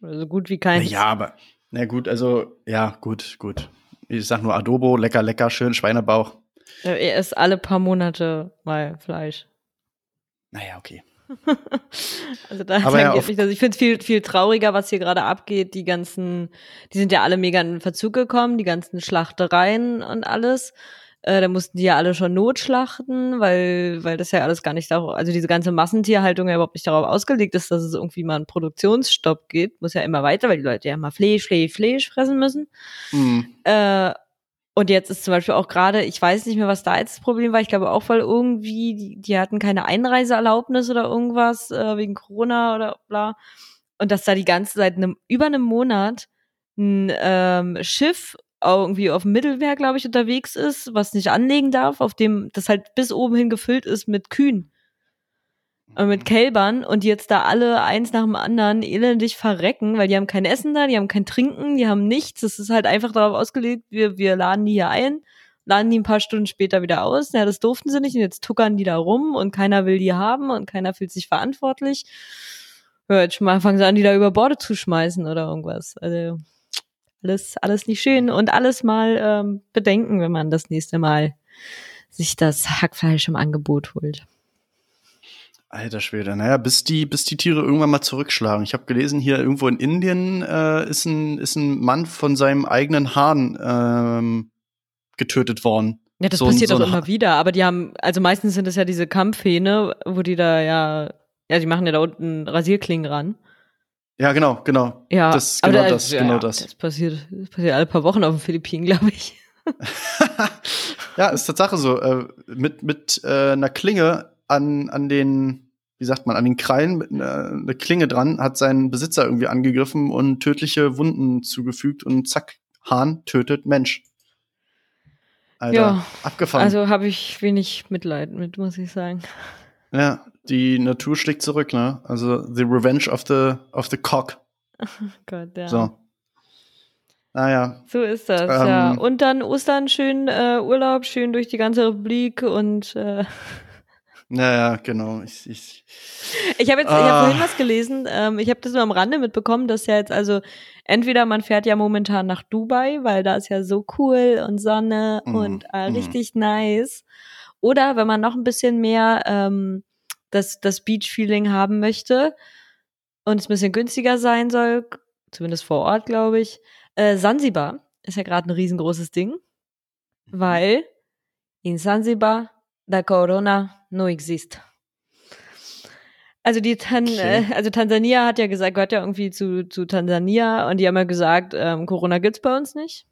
Oder so gut wie keins. Ja, aber, na gut, also, ja, gut, gut. Ich sag nur Adobo, lecker, lecker, schön, Schweinebauch. Ja, er isst alle paar Monate mal Fleisch. Naja, okay. also da aber tangiert ja, mich das. Ich finde es viel, viel trauriger, was hier gerade abgeht. Die ganzen, die sind ja alle mega in Verzug gekommen, die ganzen Schlachtereien und alles. Äh, da mussten die ja alle schon notschlachten, weil, weil das ja alles gar nicht darauf, also diese ganze Massentierhaltung ja überhaupt nicht darauf ausgelegt ist, dass es irgendwie mal einen Produktionsstopp gibt. Muss ja immer weiter, weil die Leute ja immer Fleisch, Fleisch, Fleisch fressen müssen. Mhm. Äh, und jetzt ist zum Beispiel auch gerade, ich weiß nicht mehr, was da jetzt das Problem war. Ich glaube auch, weil irgendwie, die, die hatten keine Einreiseerlaubnis oder irgendwas, äh, wegen Corona oder bla. Und dass da die ganze seit einem, über einem Monat ein ähm, Schiff irgendwie auf dem Mittelmeer, glaube ich, unterwegs ist, was nicht anlegen darf, auf dem das halt bis oben hin gefüllt ist mit Kühen und mit mhm. Kälbern und die jetzt da alle eins nach dem anderen elendig verrecken, weil die haben kein Essen da, die haben kein Trinken, die haben nichts. Das ist halt einfach darauf ausgelegt, wir, wir laden die hier ein, laden die ein paar Stunden später wieder aus. Ja, das durften sie nicht und jetzt tuckern die da rum und keiner will die haben und keiner fühlt sich verantwortlich. Ja, jetzt fangen sie an, die da über Borde zu schmeißen oder irgendwas. Also alles, alles nicht schön und alles mal ähm, bedenken, wenn man das nächste Mal sich das Hackfleisch im Angebot holt. Alter Schwede, naja, bis die, bis die Tiere irgendwann mal zurückschlagen. Ich habe gelesen, hier irgendwo in Indien äh, ist, ein, ist ein Mann von seinem eigenen Hahn ähm, getötet worden. Ja, das so passiert auch immer wieder, aber die haben, also meistens sind es ja diese Kampfhähne, wo die da ja Ja, die machen ja da unten Rasierklingen ran. Ja, genau, genau. Ja, das, genau das, das, genau das. Das passiert, das passiert alle paar Wochen auf den Philippinen, glaube ich. ja, ist Tatsache so. Äh, mit mit äh, einer Klinge an, an den, wie sagt man, an den Krallen mit einer eine Klinge dran, hat seinen Besitzer irgendwie angegriffen und tödliche Wunden zugefügt und zack, Hahn tötet Mensch. Alter, ja, abgefahren. Also habe ich wenig Mitleid mit, muss ich sagen. Ja, die Natur schlägt zurück, ne? Also the revenge of the of the cock. Oh Gott, ja. So. Naja. So ist das, ähm, ja. Und dann Ostern schön äh, Urlaub, schön durch die ganze Republik und äh, Naja, genau. Ich, ich, ich habe jetzt, ah. ich habe vorhin was gelesen. Ähm, ich habe das nur am Rande mitbekommen, dass ja jetzt also entweder man fährt ja momentan nach Dubai, weil da ist ja so cool und Sonne mm, und äh, mm. richtig nice. Oder wenn man noch ein bisschen mehr ähm, das, das Beach-Feeling haben möchte und es ein bisschen günstiger sein soll, zumindest vor Ort, glaube ich, äh, Sansibar ist ja gerade ein riesengroßes Ding, mhm. weil in Sansibar der Corona no exist. Also die Tan okay. äh, also Tansania hat ja gesagt, gehört ja irgendwie zu, zu Tansania und die haben ja gesagt, ähm, Corona gibt's bei uns nicht.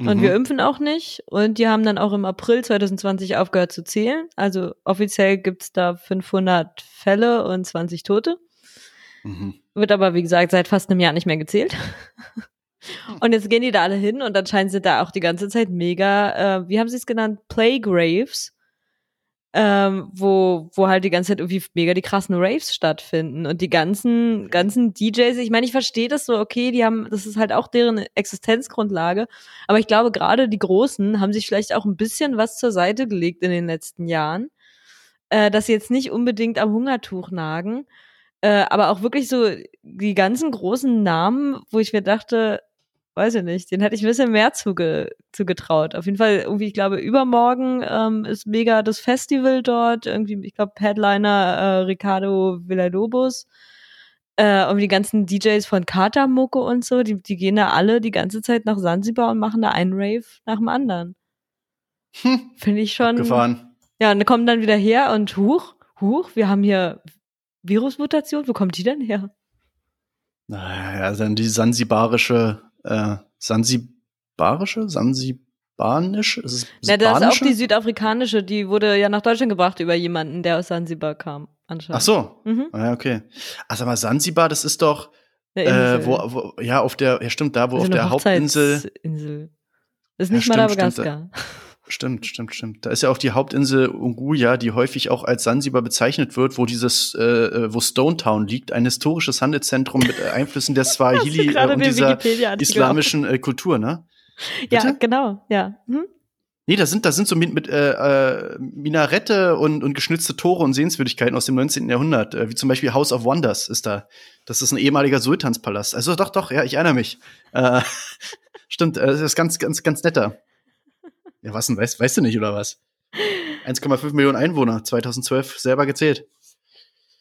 Und mhm. wir impfen auch nicht. Und die haben dann auch im April 2020 aufgehört zu zählen. Also offiziell gibt's da 500 Fälle und 20 Tote. Mhm. Wird aber, wie gesagt, seit fast einem Jahr nicht mehr gezählt. Und jetzt gehen die da alle hin und anscheinend sind da auch die ganze Zeit mega, äh, wie haben sie es genannt, Playgraves ähm, wo, wo halt die ganze Zeit irgendwie mega die krassen Raves stattfinden und die ganzen, ganzen DJs, ich meine, ich verstehe das so, okay, die haben, das ist halt auch deren Existenzgrundlage, aber ich glaube, gerade die Großen haben sich vielleicht auch ein bisschen was zur Seite gelegt in den letzten Jahren, äh, dass sie jetzt nicht unbedingt am Hungertuch nagen, äh, aber auch wirklich so die ganzen großen Namen, wo ich mir dachte, weiß ich nicht, den hätte ich ein bisschen mehr zuge zugetraut. Auf jeden Fall, irgendwie, ich glaube, übermorgen ähm, ist mega das Festival dort. Irgendwie, ich glaube, Headliner äh, Ricardo Villalobos. Äh, und die ganzen DJs von Katamucke und so, die, die gehen da alle die ganze Zeit nach Sansibar und machen da einen Rave nach dem anderen. Hm. Finde ich schon. Gefahren. Ja, und kommen dann wieder her und huch, huch, wir haben hier Virusmutation. Wo kommt die denn her? Naja, dann die sansibarische äh, Sansibarische? Sansibanisch? Ist es ja, das ist auch die südafrikanische, die wurde ja nach Deutschland gebracht über jemanden, der aus Sansibar kam, anscheinend. Ach so. Mhm. Ja, okay. Also aber Sansibar, das ist doch äh, wo, wo, ja, auf der, ja stimmt, da, wo also auf der Hauptinsel. Insel. Das ist nicht ja, Madagaskar. Stimmt, stimmt, stimmt. Da ist ja auch die Hauptinsel Unguja, die häufig auch als Sansibar bezeichnet wird, wo dieses, äh, äh wo Stone Town liegt, ein historisches Handelszentrum mit äh, Einflüssen der Swahili äh, und dieser islamischen äh, Kultur, ne? Bitte? Ja, genau, ja. Hm? Nee, da sind, da sind so mit, mit äh, äh, Minarette und, und geschnitzte Tore und Sehenswürdigkeiten aus dem 19. Jahrhundert, äh, wie zum Beispiel House of Wonders ist da. Das ist ein ehemaliger Sultanspalast. Also doch, doch, ja, ich erinnere mich. Äh, stimmt, äh, das ist ganz, ganz, ganz netter. Ja, was denn? Weißt, weißt du nicht, oder was? 1,5 Millionen Einwohner, 2012 selber gezählt.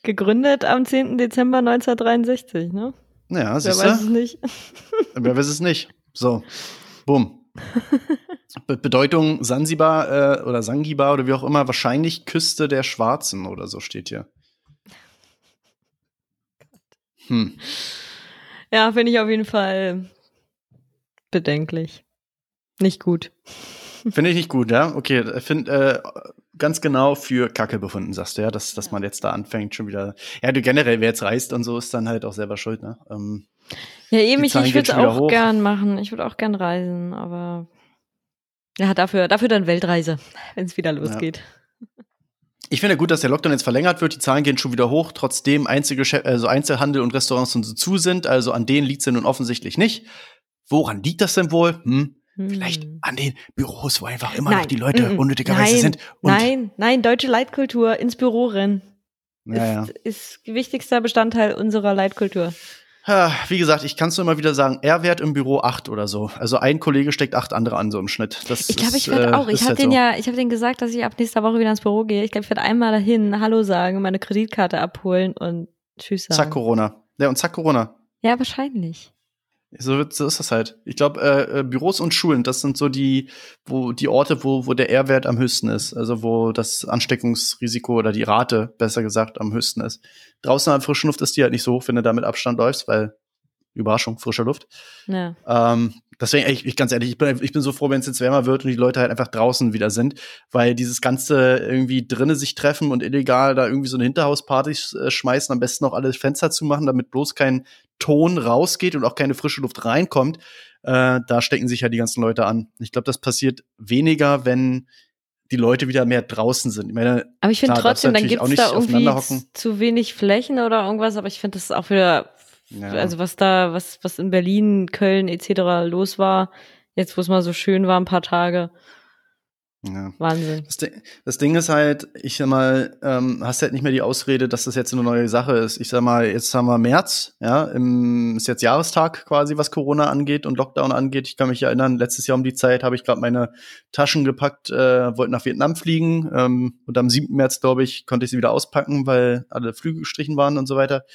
Gegründet am 10. Dezember 1963, ne? Ja, Wer weiß es nicht. Wer weiß es nicht. So, bumm. Be Bedeutung Sansibar äh, oder Sangibar oder wie auch immer, wahrscheinlich Küste der Schwarzen oder so steht hier. Hm. Ja, finde ich auf jeden Fall bedenklich. Nicht gut. Finde ich nicht gut, ja? Okay, find, äh, ganz genau für Kacke befunden, sagst du, ja, dass, dass man jetzt da anfängt, schon wieder. Ja, du generell, wer jetzt reist und so, ist dann halt auch selber schuld, ne? Ähm, ja, eben, ich, ich würde auch hoch. gern machen. Ich würde auch gern reisen, aber ja, dafür, dafür dann Weltreise, wenn es wieder losgeht. Ja. Ich finde gut, dass der Lockdown jetzt verlängert wird. Die Zahlen gehen schon wieder hoch, trotzdem also Einzelhandel und Restaurants und so zu sind. Also an denen liegt es ja nun offensichtlich nicht. Woran liegt das denn wohl? Hm, Vielleicht hm. an den Büros, wo einfach immer nein. noch die Leute mm, mm. unnötigerweise nein. sind. Und nein, nein, deutsche Leitkultur ins Büro rennen. Ja, ist, ja. ist wichtigster Bestandteil unserer Leitkultur. Wie gesagt, ich kann es nur immer wieder sagen, R-Wert im Büro acht oder so. Also ein Kollege steckt acht andere an so im Schnitt. Das ich glaube, ich werde äh, auch. Ich habe halt den so. ja, ich habe den gesagt, dass ich ab nächster Woche wieder ins Büro gehe. Ich glaube, ich werde einmal dahin Hallo sagen, meine Kreditkarte abholen und Tschüss sagen. Zack Corona. Ja, und zack Corona. Ja, wahrscheinlich. So, so ist das halt. Ich glaube, äh, äh, Büros und Schulen, das sind so die, wo die Orte, wo, wo der R-Wert am höchsten ist, also wo das Ansteckungsrisiko oder die Rate, besser gesagt, am höchsten ist. Draußen an frischen Luft ist die halt nicht so hoch, wenn du da mit Abstand läufst, weil Überraschung, frischer Luft. Ja. Ähm, deswegen, ich, ich ganz ehrlich, ich bin, ich bin so froh, wenn es jetzt wärmer wird und die Leute halt einfach draußen wieder sind, weil dieses ganze irgendwie drinnen sich treffen und illegal da irgendwie so eine Hinterhausparty äh, schmeißen, am besten noch alle Fenster zu machen, damit bloß kein Ton rausgeht und auch keine frische Luft reinkommt, äh, da stecken sich ja die ganzen Leute an. Ich glaube, das passiert weniger, wenn die Leute wieder mehr draußen sind. Ich meine, aber ich finde trotzdem, dann gibt es da irgendwie zu wenig Flächen oder irgendwas, aber ich finde das auch wieder ja. Also was da, was, was in Berlin, Köln etc. los war, jetzt wo es mal so schön war, ein paar Tage. Ja. Wahnsinn. Das, das, Ding ist halt, ich sag mal, ähm, hast halt nicht mehr die Ausrede, dass das jetzt eine neue Sache ist. Ich sag mal, jetzt haben wir März, ja, im, ist jetzt Jahrestag quasi, was Corona angeht und Lockdown angeht. Ich kann mich erinnern, letztes Jahr um die Zeit habe ich gerade meine Taschen gepackt, äh, wollte nach Vietnam fliegen ähm, und am 7. März, glaube ich, konnte ich sie wieder auspacken, weil alle Flüge gestrichen waren und so weiter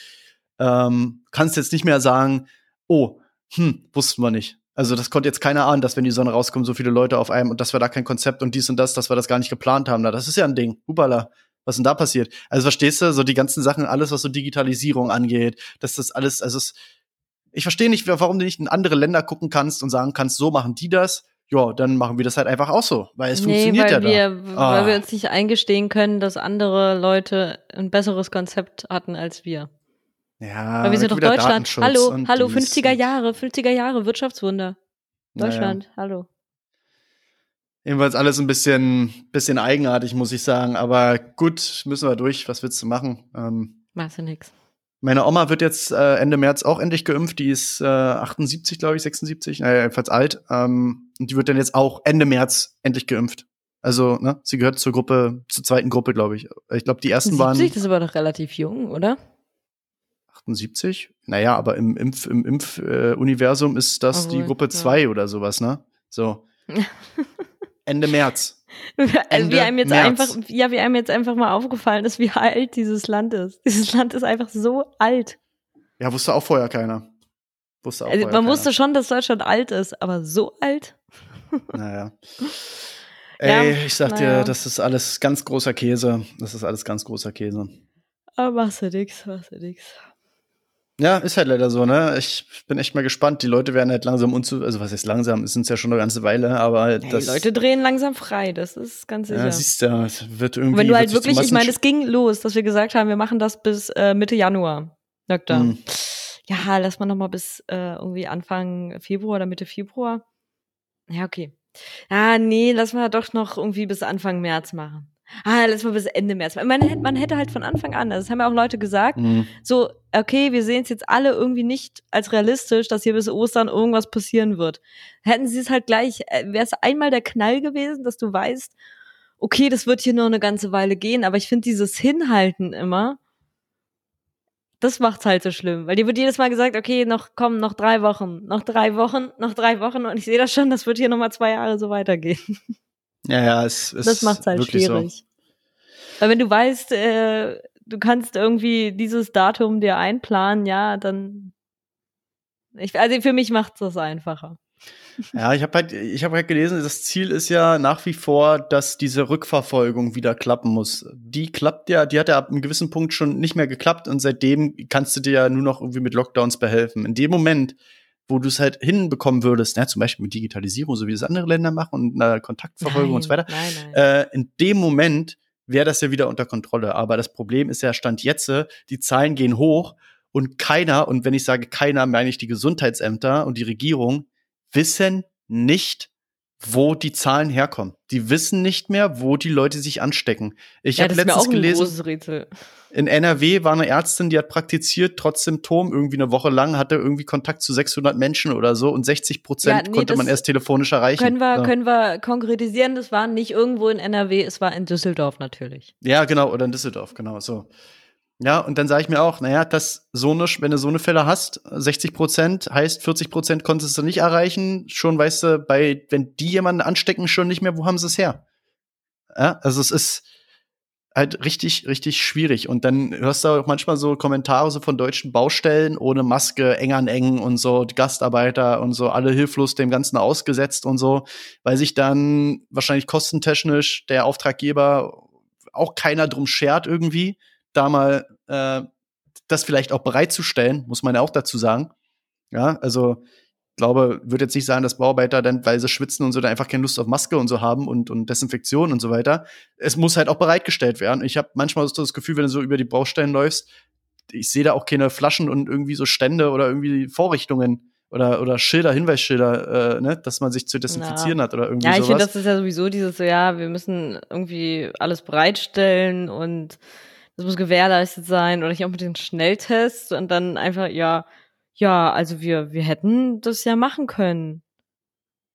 ähm, kannst jetzt nicht mehr sagen, oh, hm, wussten wir nicht. Also das konnte jetzt keiner ahnen, dass wenn die Sonne rauskommt, so viele Leute auf einem und dass wir da kein Konzept und dies und das, dass wir das gar nicht geplant haben. Na, das ist ja ein Ding. Hupala. Was denn da passiert? Also verstehst du, so die ganzen Sachen, alles, was so Digitalisierung angeht, dass das alles, also es, ich verstehe nicht, warum du nicht in andere Länder gucken kannst und sagen kannst, so machen die das. Ja, dann machen wir das halt einfach auch so, weil es nee, funktioniert weil ja wir, da. Weil ah. wir uns nicht eingestehen können, dass andere Leute ein besseres Konzept hatten als wir. Ja, Weil wir sind doch Deutschland. Hallo, hallo, 50er Jahre, 50er Jahre, Wirtschaftswunder. Deutschland, naja. hallo. Jedenfalls alles ein bisschen, bisschen eigenartig, muss ich sagen. Aber gut, müssen wir durch. Was willst du machen? Ähm, Machst du nix. Meine Oma wird jetzt äh, Ende März auch endlich geimpft. Die ist äh, 78, glaube ich, 76, naja, jedenfalls alt. Ähm, und die wird dann jetzt auch Ende März endlich geimpft. Also, ne, sie gehört zur Gruppe, zur zweiten Gruppe, glaube ich. Ich glaube, die ersten 70, waren. 70, das ist aber doch relativ jung, oder? 78? Naja, aber im Impf, im Impf-Universum äh, ist das oh, die Gruppe 2 ja. oder sowas, ne? So. Ende März. Ende wie einem jetzt März. einfach, ja, wie einem jetzt einfach mal aufgefallen ist, wie alt dieses Land ist. Dieses Land ist einfach so alt. Ja, wusste auch vorher keiner. Wusste auch also, man keiner. wusste schon, dass Deutschland alt ist, aber so alt? Naja. Ey, ja, ich sag naja. dir, das ist alles ganz großer Käse. Das ist alles ganz großer Käse. Aber machst du nix, machst du nix. Ja, ist halt leider so, ne? Ich bin echt mal gespannt. Die Leute werden halt langsam unzu, also was heißt langsam, es sind ja schon eine ganze Weile, aber ja, das, Die Leute drehen langsam frei, das ist ganz sicher. Ja, siehst du, es wird irgendwie. Wenn du halt wirklich, ich meine, es ging los, dass wir gesagt haben, wir machen das bis äh, Mitte Januar. Lockdown. Mhm. Ja, lass mal noch mal bis äh, irgendwie Anfang Februar oder Mitte Februar. Ja, okay. Ah, nee, lass mal doch noch irgendwie bis Anfang März machen ah, lass mal bis Ende März. Man hätte, man hätte halt von Anfang an, das haben ja auch Leute gesagt, mhm. so, okay, wir sehen es jetzt alle irgendwie nicht als realistisch, dass hier bis Ostern irgendwas passieren wird. Hätten sie es halt gleich, äh, wäre es einmal der Knall gewesen, dass du weißt, okay, das wird hier noch eine ganze Weile gehen, aber ich finde dieses Hinhalten immer, das macht's halt so schlimm, weil dir wird jedes Mal gesagt, okay, noch komm, noch drei Wochen, noch drei Wochen, noch drei Wochen und ich sehe das schon, das wird hier noch mal zwei Jahre so weitergehen. Ja, ja, es ist Das macht's halt schwierig. So. Weil wenn du weißt, äh, du kannst irgendwie dieses Datum dir einplanen, ja, dann ich, also für mich macht's das einfacher. Ja, ich habe halt, ich habe halt gelesen, das Ziel ist ja nach wie vor, dass diese Rückverfolgung wieder klappen muss. Die klappt ja, die hat ja ab einem gewissen Punkt schon nicht mehr geklappt und seitdem kannst du dir ja nur noch irgendwie mit Lockdowns behelfen. In dem Moment, wo du es halt hinbekommen würdest, ne, zum Beispiel mit Digitalisierung, so wie das andere Länder machen und einer Kontaktverfolgung nein, und so weiter, nein, nein. Äh, in dem Moment wäre das ja wieder unter Kontrolle. Aber das Problem ist ja, Stand jetzt, die Zahlen gehen hoch und keiner, und wenn ich sage keiner, meine ich die Gesundheitsämter und die Regierung, wissen nicht, wo die Zahlen herkommen. Die wissen nicht mehr, wo die Leute sich anstecken. Ich ja, habe letztens gelesen, in NRW war eine Ärztin, die hat praktiziert, trotz Symptom, irgendwie eine Woche lang, hatte irgendwie Kontakt zu 600 Menschen oder so und 60 Prozent ja, nee, konnte man erst telefonisch erreichen. Können wir, ja. können wir konkretisieren, das war nicht irgendwo in NRW, es war in Düsseldorf natürlich. Ja, genau, oder in Düsseldorf, genau, so. Ja, und dann sage ich mir auch, naja, das so eine, wenn du so eine Fälle hast, 60 Prozent heißt 40 Prozent konntest du nicht erreichen. Schon weißt du, bei, wenn die jemanden anstecken, schon nicht mehr, wo haben sie es her? Ja, also es ist, halt richtig, richtig schwierig. Und dann hörst du auch manchmal so Kommentare so von deutschen Baustellen ohne Maske, eng an eng und so, die Gastarbeiter und so, alle hilflos dem Ganzen ausgesetzt und so, weil sich dann wahrscheinlich kostentechnisch der Auftraggeber auch keiner drum schert irgendwie, da mal äh, das vielleicht auch bereitzustellen, muss man ja auch dazu sagen. Ja, also glaube, würde jetzt nicht sagen, dass Bauarbeiter dann, weil sie schwitzen und so, dann einfach keine Lust auf Maske und so haben und, und Desinfektion und so weiter. Es muss halt auch bereitgestellt werden. Ich habe manchmal so das Gefühl, wenn du so über die Baustellen läufst, ich sehe da auch keine Flaschen und irgendwie so Stände oder irgendwie Vorrichtungen oder, oder Schilder, Hinweisschilder, äh, ne, dass man sich zu desinfizieren Na. hat oder irgendwie Ja, ich finde, das ist ja sowieso dieses so, ja, wir müssen irgendwie alles bereitstellen und das muss gewährleistet sein oder ich auch mit den Schnelltests und dann einfach, ja, ja, also wir, wir hätten das ja machen können.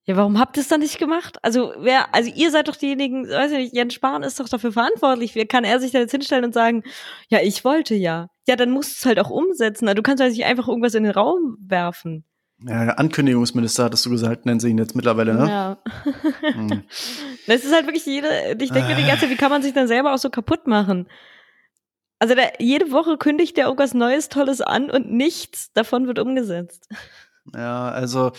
Ja, warum habt ihr es dann nicht gemacht? Also, wer, also ihr seid doch diejenigen, weiß ich nicht, Jens Spahn ist doch dafür verantwortlich. Wie kann er sich da jetzt hinstellen und sagen, ja, ich wollte ja. Ja, dann musst du es halt auch umsetzen. Also, du kannst halt nicht einfach irgendwas in den Raum werfen. Ja, Ankündigungsminister hattest du gesagt, nennen sie ihn jetzt mittlerweile, ne? Ja. hm. Das ist halt wirklich jede, ich denke mir die ganze Zeit, wie kann man sich dann selber auch so kaputt machen? Also da, jede Woche kündigt er irgendwas Neues, Tolles an und nichts davon wird umgesetzt. Ja, also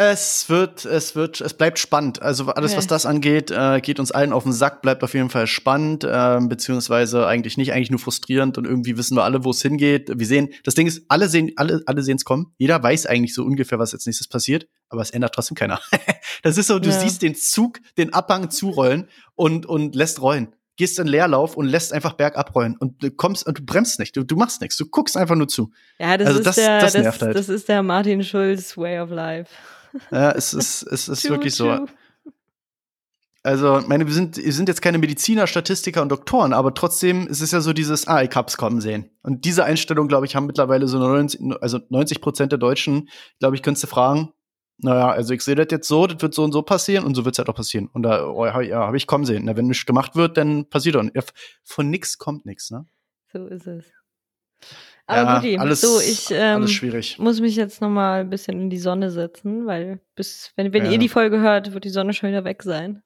es wird, es wird, es bleibt spannend. Also alles, okay. was das angeht, äh, geht uns allen auf den Sack, bleibt auf jeden Fall spannend, äh, beziehungsweise eigentlich nicht, eigentlich nur frustrierend und irgendwie wissen wir alle, wo es hingeht. Wir sehen, das Ding ist, alle sehen, alle, alle sehen es kommen. Jeder weiß eigentlich so ungefähr, was als nächstes passiert, aber es ändert trotzdem keiner. das ist so, du ja. siehst den Zug, den Abhang zurollen und, und lässt rollen gehst in Leerlauf und lässt einfach bergab rollen und du kommst und du bremst nicht, du, du machst nichts, du guckst einfach nur zu. Ja, das also ist das, der, das, nervt halt. das ist der Martin Schulz Way of Life. Ja, es ist, es ist wirklich so. Also, meine, wir sind, wir sind jetzt keine Mediziner, Statistiker und Doktoren, aber trotzdem ist es ja so dieses, ah, ich hab's kommen sehen. Und diese Einstellung, glaube ich, haben mittlerweile so 90, also 90 Prozent der Deutschen, glaube ich, könntest du fragen, naja, also ich sehe das jetzt so, das wird so und so passieren und so wird es halt auch passieren. Und da oh, ja, habe ich kommen sehen. Na, wenn nichts gemacht wird, dann passiert doch nicht. Von nix kommt nichts, ne? So ist es. Aber ja, Guti, alles, so, ich ähm, alles schwierig. muss mich jetzt noch mal ein bisschen in die Sonne setzen, weil bis, wenn, wenn ja. ihr die Folge hört, wird die Sonne schon wieder weg sein.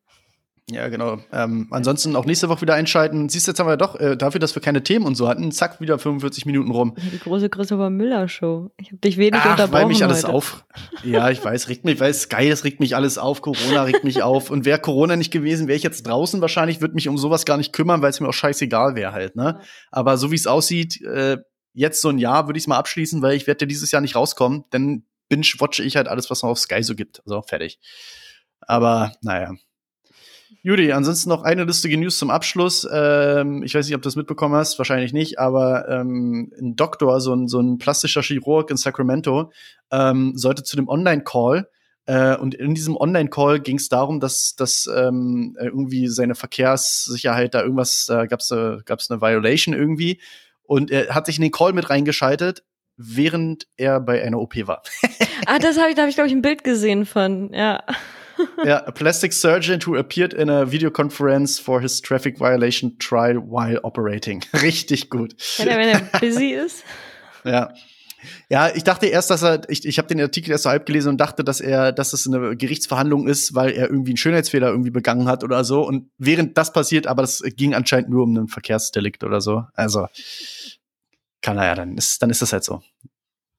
Ja, genau. Ähm, ansonsten auch nächste Woche wieder einschalten. Siehst du, jetzt haben wir doch, äh, dafür, dass wir keine Themen und so hatten, zack, wieder 45 Minuten rum. Die große Christopher Müller Show. Ich habe dich wenig Ach, unterbrochen weil mich alles heute. auf. Ja, ich weiß, regt mich, weiß, geil, es regt mich alles auf. Corona regt mich auf. Und wäre Corona nicht gewesen, wäre ich jetzt draußen wahrscheinlich, würde mich um sowas gar nicht kümmern, weil es mir auch scheißegal wäre halt, ne? Aber so wie es aussieht, äh, jetzt so ein Jahr würde ich es mal abschließen, weil ich werde ja dieses Jahr nicht rauskommen, denn binge-watche ich halt alles, was noch auf Sky so gibt. Also fertig. Aber naja. Judy, ansonsten noch eine lustige News zum Abschluss. Ähm, ich weiß nicht, ob du das mitbekommen hast, wahrscheinlich nicht, aber ähm, ein Doktor, so ein, so ein plastischer Chirurg in Sacramento, ähm, sollte zu dem Online-Call äh, und in diesem Online-Call ging es darum, dass, dass ähm, irgendwie seine Verkehrssicherheit da irgendwas, da gab es äh, gab's eine Violation irgendwie. Und er hat sich in den Call mit reingeschaltet, während er bei einer OP war. ah, das habe ich, da habe ich, glaube ich, ein Bild gesehen von, ja ja, a plastic surgeon who appeared in a video conference for his traffic violation trial while operating. Richtig gut. Ja, wenn er busy ist. Ja. Ja, ich dachte erst, dass er, ich, ich habe den Artikel erst so halb gelesen und dachte, dass er, dass es eine Gerichtsverhandlung ist, weil er irgendwie einen Schönheitsfehler irgendwie begangen hat oder so. Und während das passiert, aber das ging anscheinend nur um einen Verkehrsdelikt oder so. Also kann er ja, dann ist, dann ist das halt so.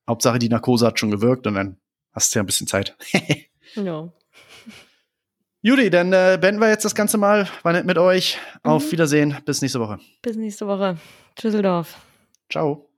Hauptsache die Narkose hat schon gewirkt und dann hast du ja ein bisschen Zeit. ja. Judy, dann äh, beenden wir jetzt das Ganze mal. War nett mit euch. Auf mhm. Wiedersehen. Bis nächste Woche. Bis nächste Woche. Tschüsseldorf. Ciao.